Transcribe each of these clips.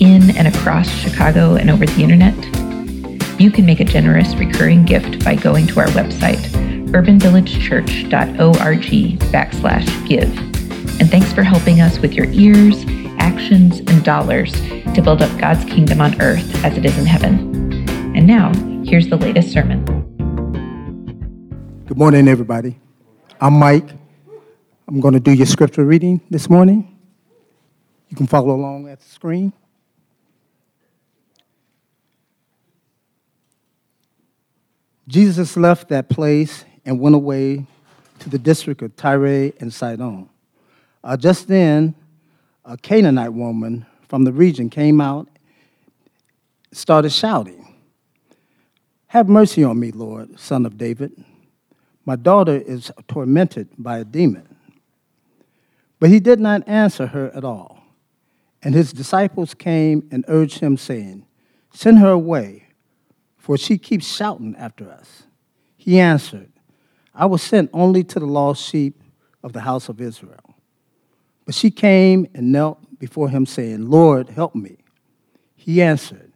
in and across Chicago and over the internet? You can make a generous recurring gift by going to our website, urbanvillagechurch.org backslash give. And thanks for helping us with your ears, actions, and dollars to build up God's kingdom on earth as it is in heaven. And now, here's the latest sermon. Good morning, everybody. I'm Mike. I'm going to do your scripture reading this morning. You can follow along at the screen. Jesus left that place and went away to the district of Tyre and Sidon. Uh, just then, a Canaanite woman from the region came out, started shouting, Have mercy on me, Lord, son of David. My daughter is tormented by a demon. But he did not answer her at all. And his disciples came and urged him, saying, Send her away for she keeps shouting after us. He answered, I was sent only to the lost sheep of the house of Israel. But she came and knelt before him, saying, Lord, help me. He answered,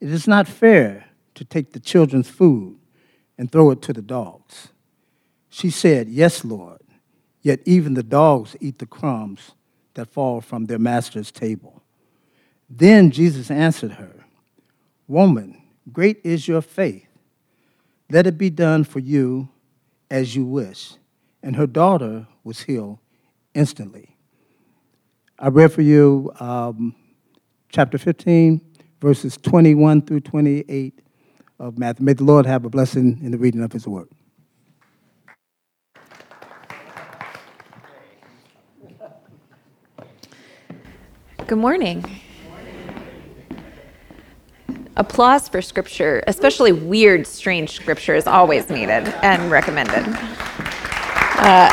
It is not fair to take the children's food and throw it to the dogs. She said, Yes, Lord, yet even the dogs eat the crumbs that fall from their master's table. Then Jesus answered her, Woman, Great is your faith. Let it be done for you as you wish. And her daughter was healed instantly. I read for you um, chapter 15, verses 21 through 28 of Matthew. May the Lord have a blessing in the reading of his word. Good morning applause for scripture, especially weird, strange scripture, is always needed and recommended. Uh,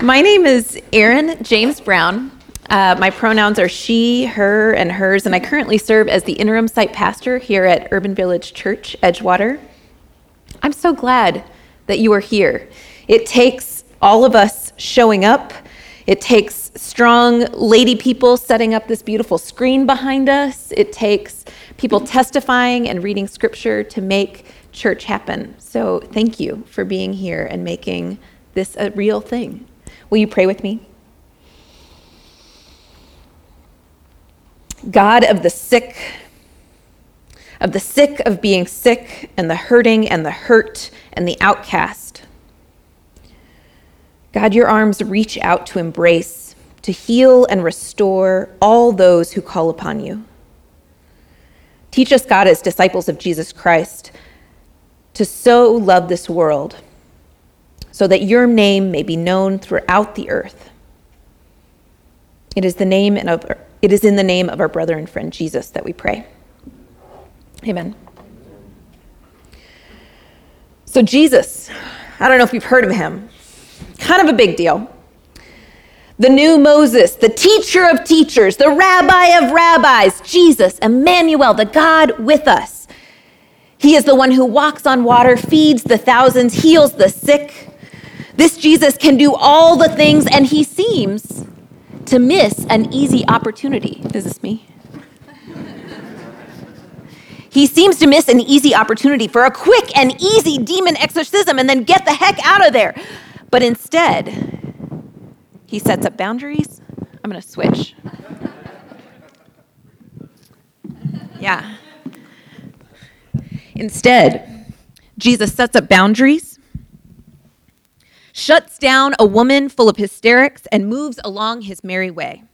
my name is Erin James Brown. Uh, my pronouns are she, her, and hers, and I currently serve as the interim site pastor here at Urban Village Church, Edgewater. I'm so glad that you are here. It takes all of us showing up it takes strong lady people setting up this beautiful screen behind us. It takes people testifying and reading scripture to make church happen. So thank you for being here and making this a real thing. Will you pray with me? God of the sick, of the sick of being sick, and the hurting, and the hurt, and the outcast. God, your arms reach out to embrace, to heal and restore all those who call upon you. Teach us, God, as disciples of Jesus Christ, to so love this world so that your name may be known throughout the earth. It is the name and of, it is in the name of our brother and friend Jesus that we pray. Amen. So Jesus, I don't know if you've heard of him. Kind of a big deal. The new Moses, the teacher of teachers, the rabbi of rabbis, Jesus, Emmanuel, the God with us. He is the one who walks on water, feeds the thousands, heals the sick. This Jesus can do all the things, and he seems to miss an easy opportunity. Is this me? he seems to miss an easy opportunity for a quick and easy demon exorcism and then get the heck out of there. But instead, he sets up boundaries. I'm going to switch. Yeah. Instead, Jesus sets up boundaries, shuts down a woman full of hysterics, and moves along his merry way.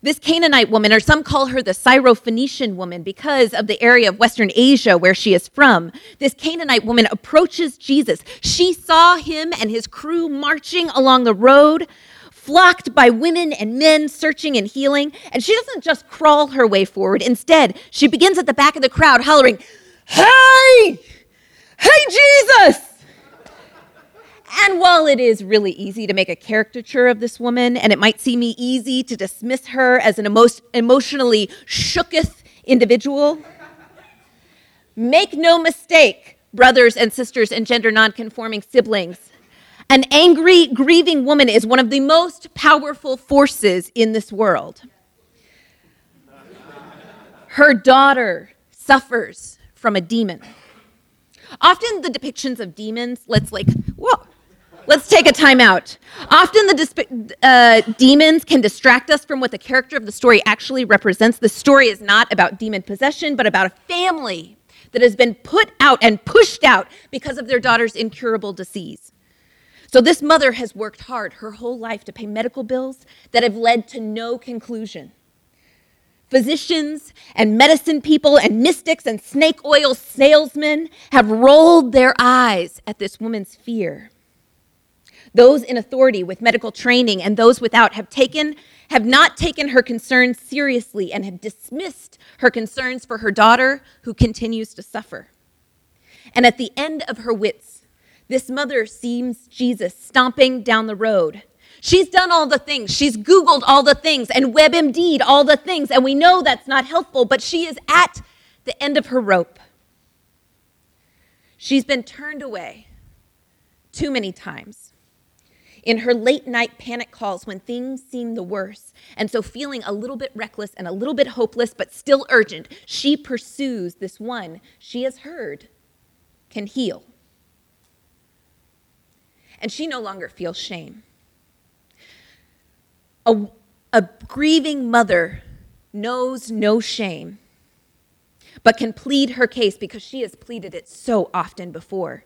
This Canaanite woman, or some call her the Syrophoenician woman because of the area of Western Asia where she is from, this Canaanite woman approaches Jesus. She saw him and his crew marching along the road flocked by women and men searching and healing. And she doesn't just crawl her way forward. Instead, she begins at the back of the crowd hollering, Hey! Hey, Jesus! And while it is really easy to make a caricature of this woman, and it might seem easy to dismiss her as an emo- emotionally shooketh individual, make no mistake, brothers and sisters and gender nonconforming siblings. An angry, grieving woman is one of the most powerful forces in this world. Her daughter suffers from a demon. Often the depictions of demons, let's like, let's take a time out. Often the disp- uh, demons can distract us from what the character of the story actually represents. The story is not about demon possession, but about a family that has been put out and pushed out because of their daughter's incurable disease. So this mother has worked hard her whole life to pay medical bills that have led to no conclusion. Physicians and medicine people and mystics and snake oil salesmen have rolled their eyes at this woman's fear. Those in authority with medical training and those without have taken have not taken her concerns seriously and have dismissed her concerns for her daughter who continues to suffer. And at the end of her wits, this mother sees Jesus stomping down the road. She's done all the things. She's Googled all the things and WebMD'd all the things. And we know that's not helpful, but she is at the end of her rope. She's been turned away too many times in her late night panic calls when things seem the worst. And so, feeling a little bit reckless and a little bit hopeless, but still urgent, she pursues this one she has heard can heal. And she no longer feels shame. A, a grieving mother knows no shame, but can plead her case because she has pleaded it so often before.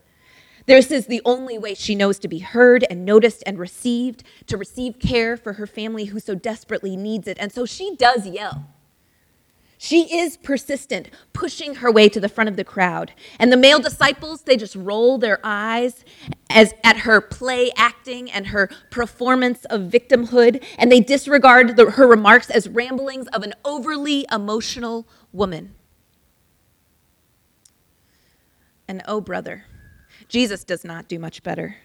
This is the only way she knows to be heard and noticed and received, to receive care for her family who so desperately needs it. And so she does yell. She is persistent, pushing her way to the front of the crowd. And the male disciples, they just roll their eyes as at her play acting and her performance of victimhood, and they disregard the, her remarks as ramblings of an overly emotional woman. And oh, brother, Jesus does not do much better.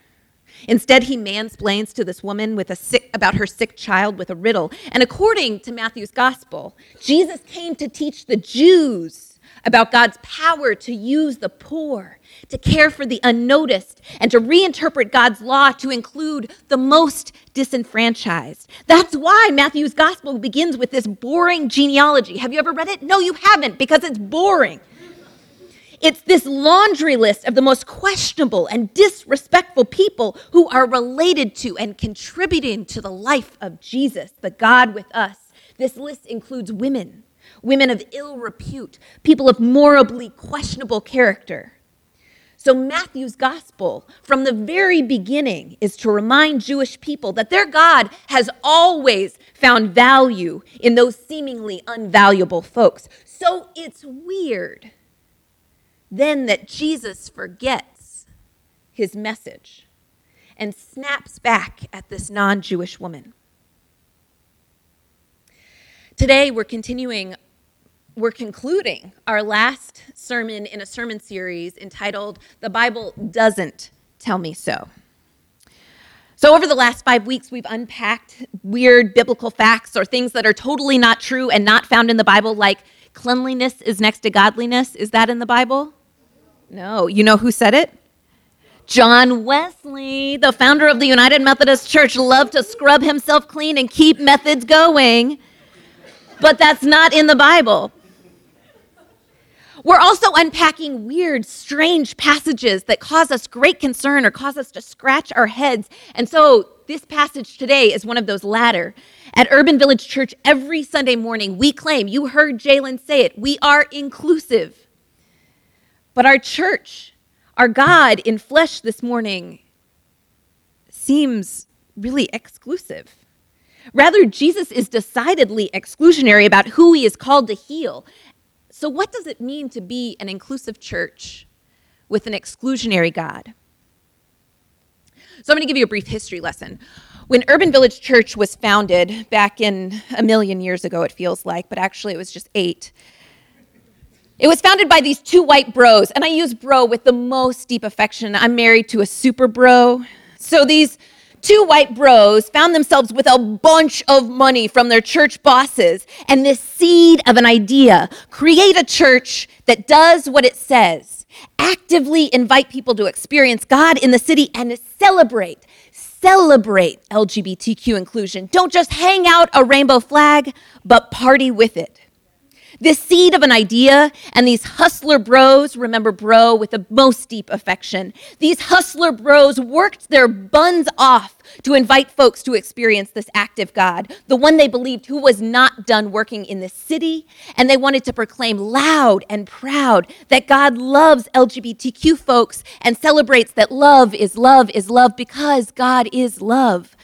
Instead, he mansplains to this woman with a sick, about her sick child with a riddle. And according to Matthew's gospel, Jesus came to teach the Jews about God's power to use the poor, to care for the unnoticed, and to reinterpret God's law to include the most disenfranchised. That's why Matthew's gospel begins with this boring genealogy. Have you ever read it? No, you haven't, because it's boring. It's this laundry list of the most questionable and disrespectful people who are related to and contributing to the life of Jesus, the God with us. This list includes women, women of ill repute, people of morally questionable character. So, Matthew's gospel from the very beginning is to remind Jewish people that their God has always found value in those seemingly unvaluable folks. So, it's weird then that Jesus forgets his message and snaps back at this non Jewish woman. Today, we're continuing, we're concluding our last sermon in a sermon series entitled The Bible Doesn't Tell Me So. So, over the last five weeks, we've unpacked weird biblical facts or things that are totally not true and not found in the Bible, like cleanliness is next to godliness. Is that in the Bible? No. You know who said it? John Wesley, the founder of the United Methodist Church, loved to scrub himself clean and keep methods going. But that's not in the Bible. We're also unpacking weird, strange passages that cause us great concern or cause us to scratch our heads. And so this passage today is one of those latter. At Urban Village Church, every Sunday morning, we claim, you heard Jalen say it, we are inclusive. But our church, our God in flesh this morning, seems really exclusive. Rather, Jesus is decidedly exclusionary about who he is called to heal. So, what does it mean to be an inclusive church with an exclusionary God? So, I'm going to give you a brief history lesson. When Urban Village Church was founded back in a million years ago, it feels like, but actually it was just eight. It was founded by these two white bros, and I use bro with the most deep affection. I'm married to a super bro. So these two white bros found themselves with a bunch of money from their church bosses and this seed of an idea create a church that does what it says, actively invite people to experience God in the city and celebrate celebrate LGBTQ inclusion. Don't just hang out a rainbow flag, but party with it. This seed of an idea and these hustler bros, remember bro with the most deep affection, these hustler bros worked their buns off to invite folks to experience this active God, the one they believed who was not done working in the city. And they wanted to proclaim loud and proud that God loves LGBTQ folks and celebrates that love is love is love because God is love.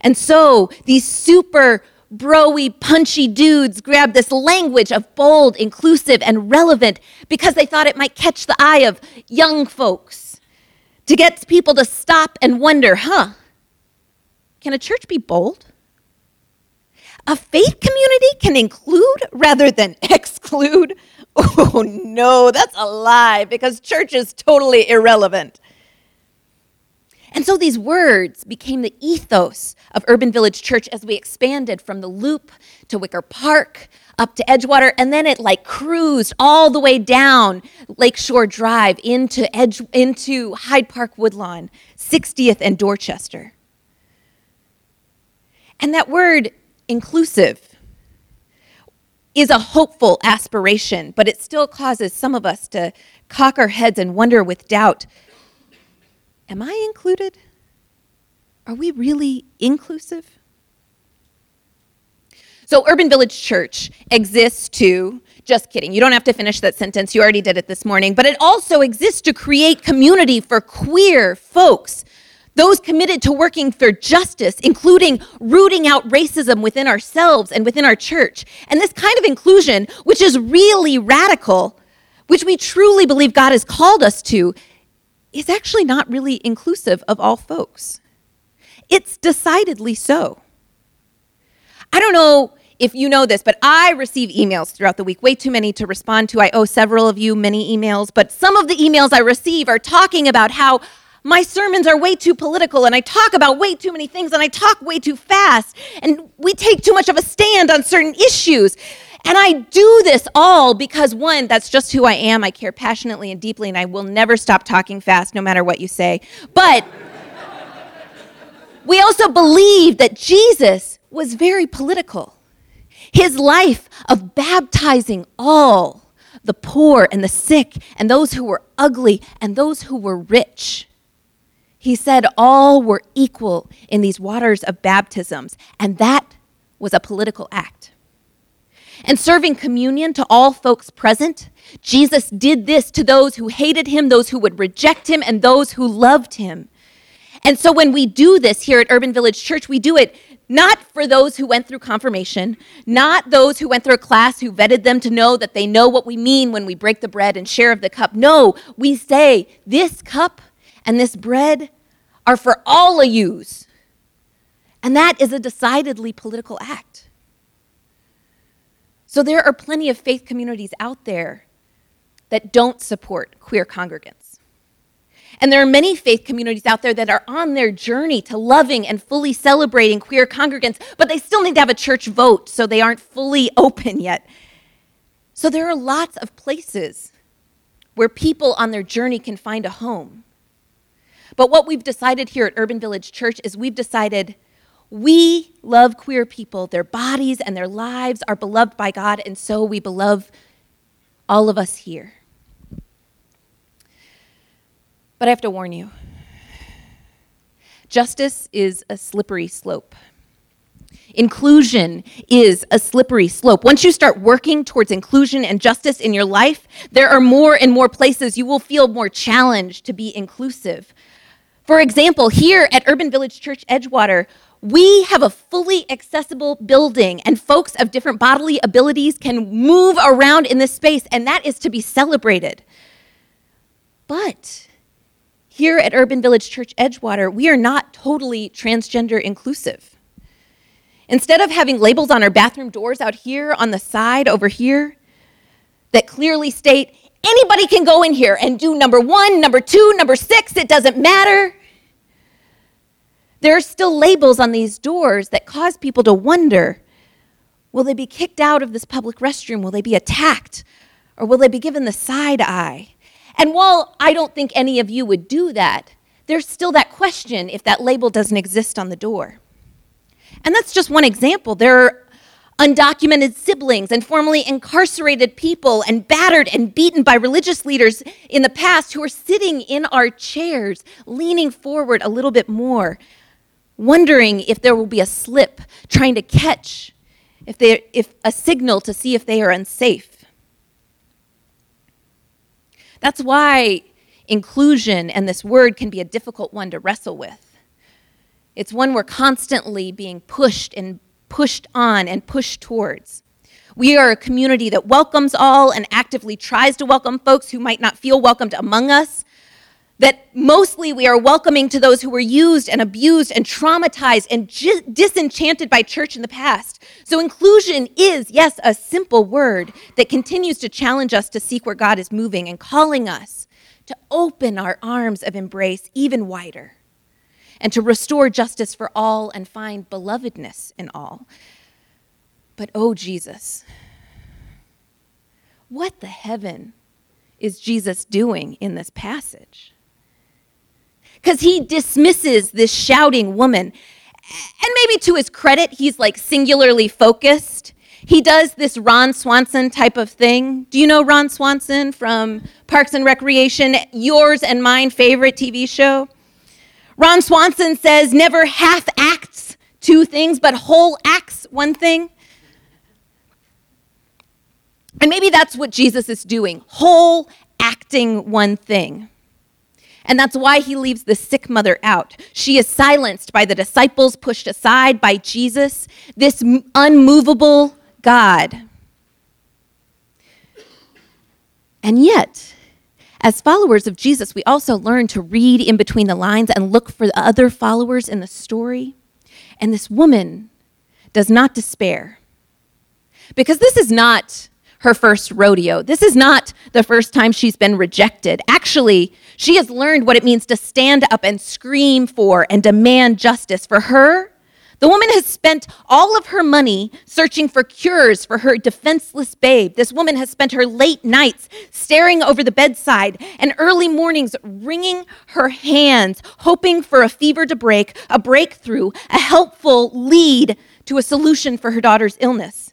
And so these super broy, punchy dudes grabbed this language of bold, inclusive, and relevant because they thought it might catch the eye of young folks to get people to stop and wonder, huh, can a church be bold? A faith community can include rather than exclude? Oh no, that's a lie because church is totally irrelevant. And so these words became the ethos of Urban Village Church as we expanded from the Loop to Wicker Park up to Edgewater, and then it like cruised all the way down Lakeshore Drive into Edge into Hyde Park Woodlawn, 60th and Dorchester. And that word inclusive is a hopeful aspiration, but it still causes some of us to cock our heads and wonder with doubt Am I included? Are we really inclusive? So, Urban Village Church exists to, just kidding, you don't have to finish that sentence, you already did it this morning, but it also exists to create community for queer folks, those committed to working for justice, including rooting out racism within ourselves and within our church. And this kind of inclusion, which is really radical, which we truly believe God has called us to, is actually not really inclusive of all folks. It's decidedly so. I don't know if you know this, but I receive emails throughout the week, way too many to respond to. I owe several of you many emails, but some of the emails I receive are talking about how my sermons are way too political and I talk about way too many things and I talk way too fast and we take too much of a stand on certain issues. And I do this all because, one, that's just who I am. I care passionately and deeply, and I will never stop talking fast no matter what you say. But we also believe that Jesus was very political. His life of baptizing all the poor and the sick, and those who were ugly, and those who were rich. He said all were equal in these waters of baptisms, and that was a political act and serving communion to all folks present. Jesus did this to those who hated him, those who would reject him, and those who loved him. And so when we do this here at Urban Village Church, we do it not for those who went through confirmation, not those who went through a class who vetted them to know that they know what we mean when we break the bread and share of the cup. No, we say this cup and this bread are for all of yous. And that is a decidedly political act. So there are plenty of faith communities out there that don't support queer congregants. And there are many faith communities out there that are on their journey to loving and fully celebrating queer congregants, but they still need to have a church vote, so they aren't fully open yet. So there are lots of places where people on their journey can find a home. But what we've decided here at Urban Village Church is we've decided we love queer people. Their bodies and their lives are beloved by God, and so we beloved all of us here. But I have to warn you justice is a slippery slope. Inclusion is a slippery slope. Once you start working towards inclusion and justice in your life, there are more and more places you will feel more challenged to be inclusive. For example, here at Urban Village Church Edgewater, we have a fully accessible building, and folks of different bodily abilities can move around in this space, and that is to be celebrated. But here at Urban Village Church Edgewater, we are not totally transgender inclusive. Instead of having labels on our bathroom doors out here on the side over here that clearly state anybody can go in here and do number one, number two, number six, it doesn't matter. There are still labels on these doors that cause people to wonder will they be kicked out of this public restroom? Will they be attacked? Or will they be given the side eye? And while I don't think any of you would do that, there's still that question if that label doesn't exist on the door. And that's just one example. There are undocumented siblings and formerly incarcerated people and battered and beaten by religious leaders in the past who are sitting in our chairs, leaning forward a little bit more, wondering if there will be a slip, trying to catch if, they, if a signal to see if they are unsafe. That's why inclusion and this word can be a difficult one to wrestle with. It's one we're constantly being pushed and pushed on and pushed towards. We are a community that welcomes all and actively tries to welcome folks who might not feel welcomed among us. That mostly we are welcoming to those who were used and abused and traumatized and disenchanted by church in the past. So, inclusion is, yes, a simple word that continues to challenge us to seek where God is moving and calling us to open our arms of embrace even wider and to restore justice for all and find belovedness in all. But oh, Jesus, what the heaven is Jesus doing in this passage? Because he dismisses this shouting woman. And maybe to his credit, he's like singularly focused. He does this Ron Swanson type of thing. Do you know Ron Swanson from Parks and Recreation, yours and mine favorite TV show? Ron Swanson says never half acts two things, but whole acts one thing. And maybe that's what Jesus is doing whole acting one thing. And that's why he leaves the sick mother out. She is silenced by the disciples, pushed aside by Jesus, this unmovable God. And yet, as followers of Jesus, we also learn to read in between the lines and look for the other followers in the story. And this woman does not despair. Because this is not her first rodeo. This is not the first time she's been rejected. Actually, she has learned what it means to stand up and scream for and demand justice. For her, the woman has spent all of her money searching for cures for her defenseless babe. This woman has spent her late nights staring over the bedside and early mornings wringing her hands, hoping for a fever to break, a breakthrough, a helpful lead to a solution for her daughter's illness.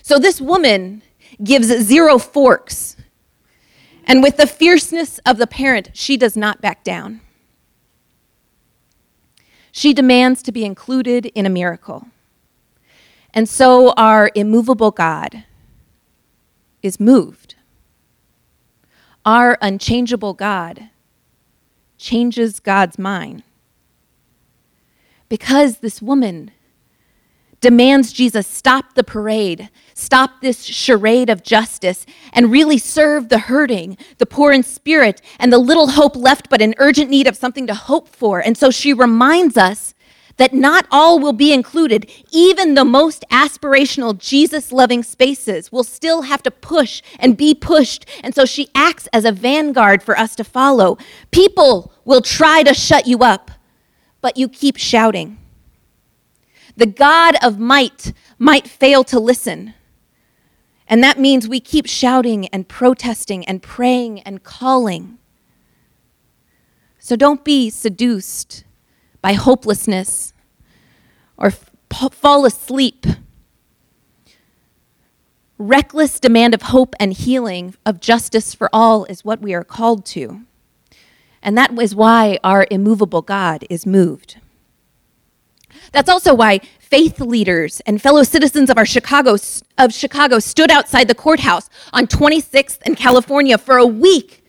So this woman gives zero forks. And with the fierceness of the parent, she does not back down. She demands to be included in a miracle. And so our immovable God is moved. Our unchangeable God changes God's mind. Because this woman demands Jesus stop the parade, stop this charade of justice, and really serve the hurting, the poor in spirit, and the little hope left but in urgent need of something to hope for. And so she reminds us that not all will be included. Even the most aspirational, Jesus loving spaces will still have to push and be pushed. And so she acts as a vanguard for us to follow. People will try to shut you up, but you keep shouting. The God of might might fail to listen. And that means we keep shouting and protesting and praying and calling. So don't be seduced by hopelessness or fall asleep. Reckless demand of hope and healing, of justice for all, is what we are called to. And that is why our immovable God is moved. That's also why faith leaders and fellow citizens of our Chicago of Chicago stood outside the courthouse on 26th and California for a week.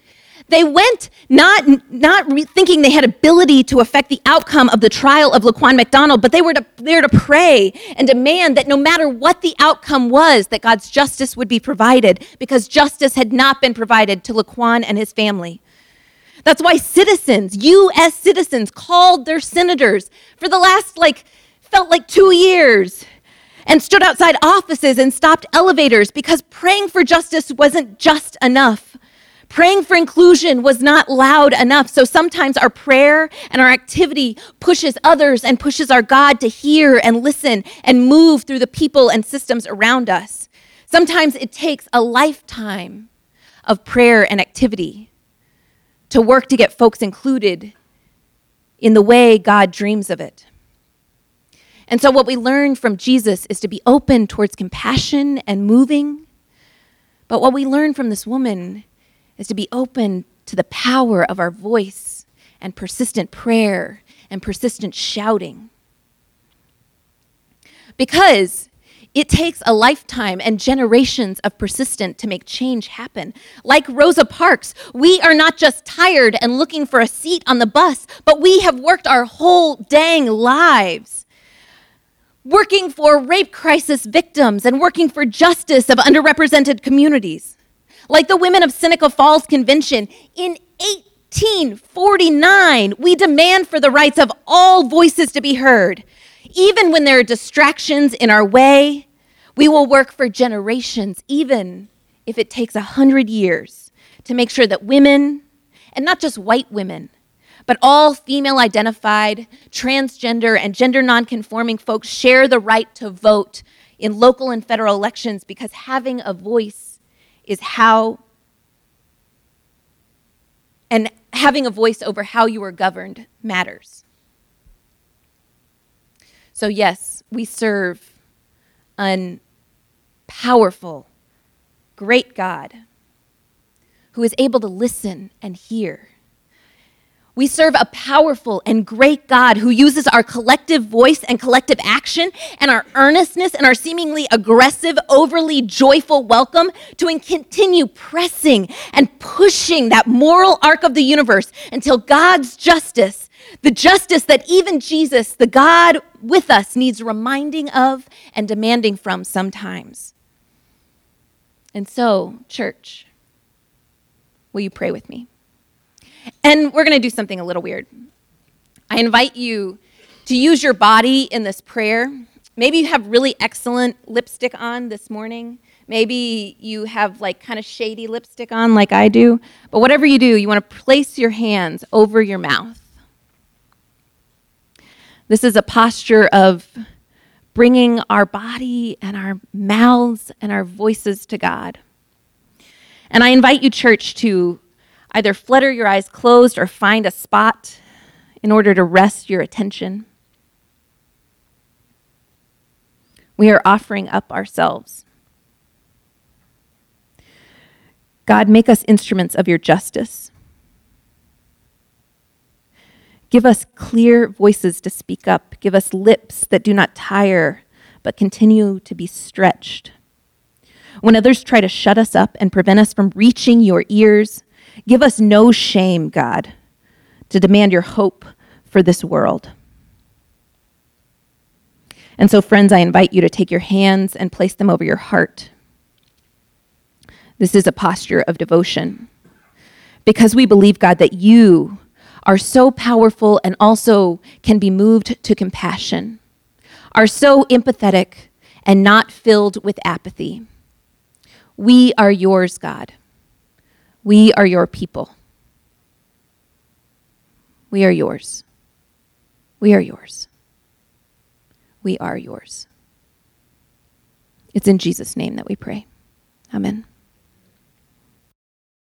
They went not, not re- thinking they had ability to affect the outcome of the trial of Laquan McDonald, but they were to, there to pray and demand that no matter what the outcome was, that God's justice would be provided because justice had not been provided to Laquan and his family. That's why citizens, U.S. citizens, called their senators for the last, like, felt like two years and stood outside offices and stopped elevators because praying for justice wasn't just enough. Praying for inclusion was not loud enough. So sometimes our prayer and our activity pushes others and pushes our God to hear and listen and move through the people and systems around us. Sometimes it takes a lifetime of prayer and activity to work to get folks included in the way God dreams of it. And so, what we learn from Jesus is to be open towards compassion and moving. But what we learn from this woman is to be open to the power of our voice and persistent prayer and persistent shouting. Because it takes a lifetime and generations of persistence to make change happen. Like Rosa Parks, we are not just tired and looking for a seat on the bus, but we have worked our whole dang lives working for rape crisis victims and working for justice of underrepresented communities. Like the women of Seneca Falls Convention in 1849, we demand for the rights of all voices to be heard. Even when there are distractions in our way, we will work for generations, even if it takes a hundred years, to make sure that women, and not just white women, but all female identified, transgender, and gender nonconforming folks share the right to vote in local and federal elections because having a voice is how, and having a voice over how you are governed matters. So, yes, we serve an powerful, great God who is able to listen and hear. We serve a powerful and great God who uses our collective voice and collective action and our earnestness and our seemingly aggressive, overly joyful welcome to continue pressing and pushing that moral arc of the universe until God's justice the justice that even Jesus, the God with us, needs reminding of and demanding from sometimes. And so, church, will you pray with me? And we're going to do something a little weird. I invite you to use your body in this prayer. Maybe you have really excellent lipstick on this morning. Maybe you have like kind of shady lipstick on, like I do. But whatever you do, you want to place your hands over your mouth. This is a posture of bringing our body and our mouths and our voices to God. And I invite you, church, to either flutter your eyes closed or find a spot in order to rest your attention. We are offering up ourselves. God, make us instruments of your justice. Give us clear voices to speak up. Give us lips that do not tire, but continue to be stretched. When others try to shut us up and prevent us from reaching your ears, give us no shame, God, to demand your hope for this world. And so, friends, I invite you to take your hands and place them over your heart. This is a posture of devotion because we believe, God, that you are so powerful and also can be moved to compassion, are so empathetic and not filled with apathy. We are yours, God. We are your people. We are yours. We are yours. We are yours. It's in Jesus' name that we pray. Amen.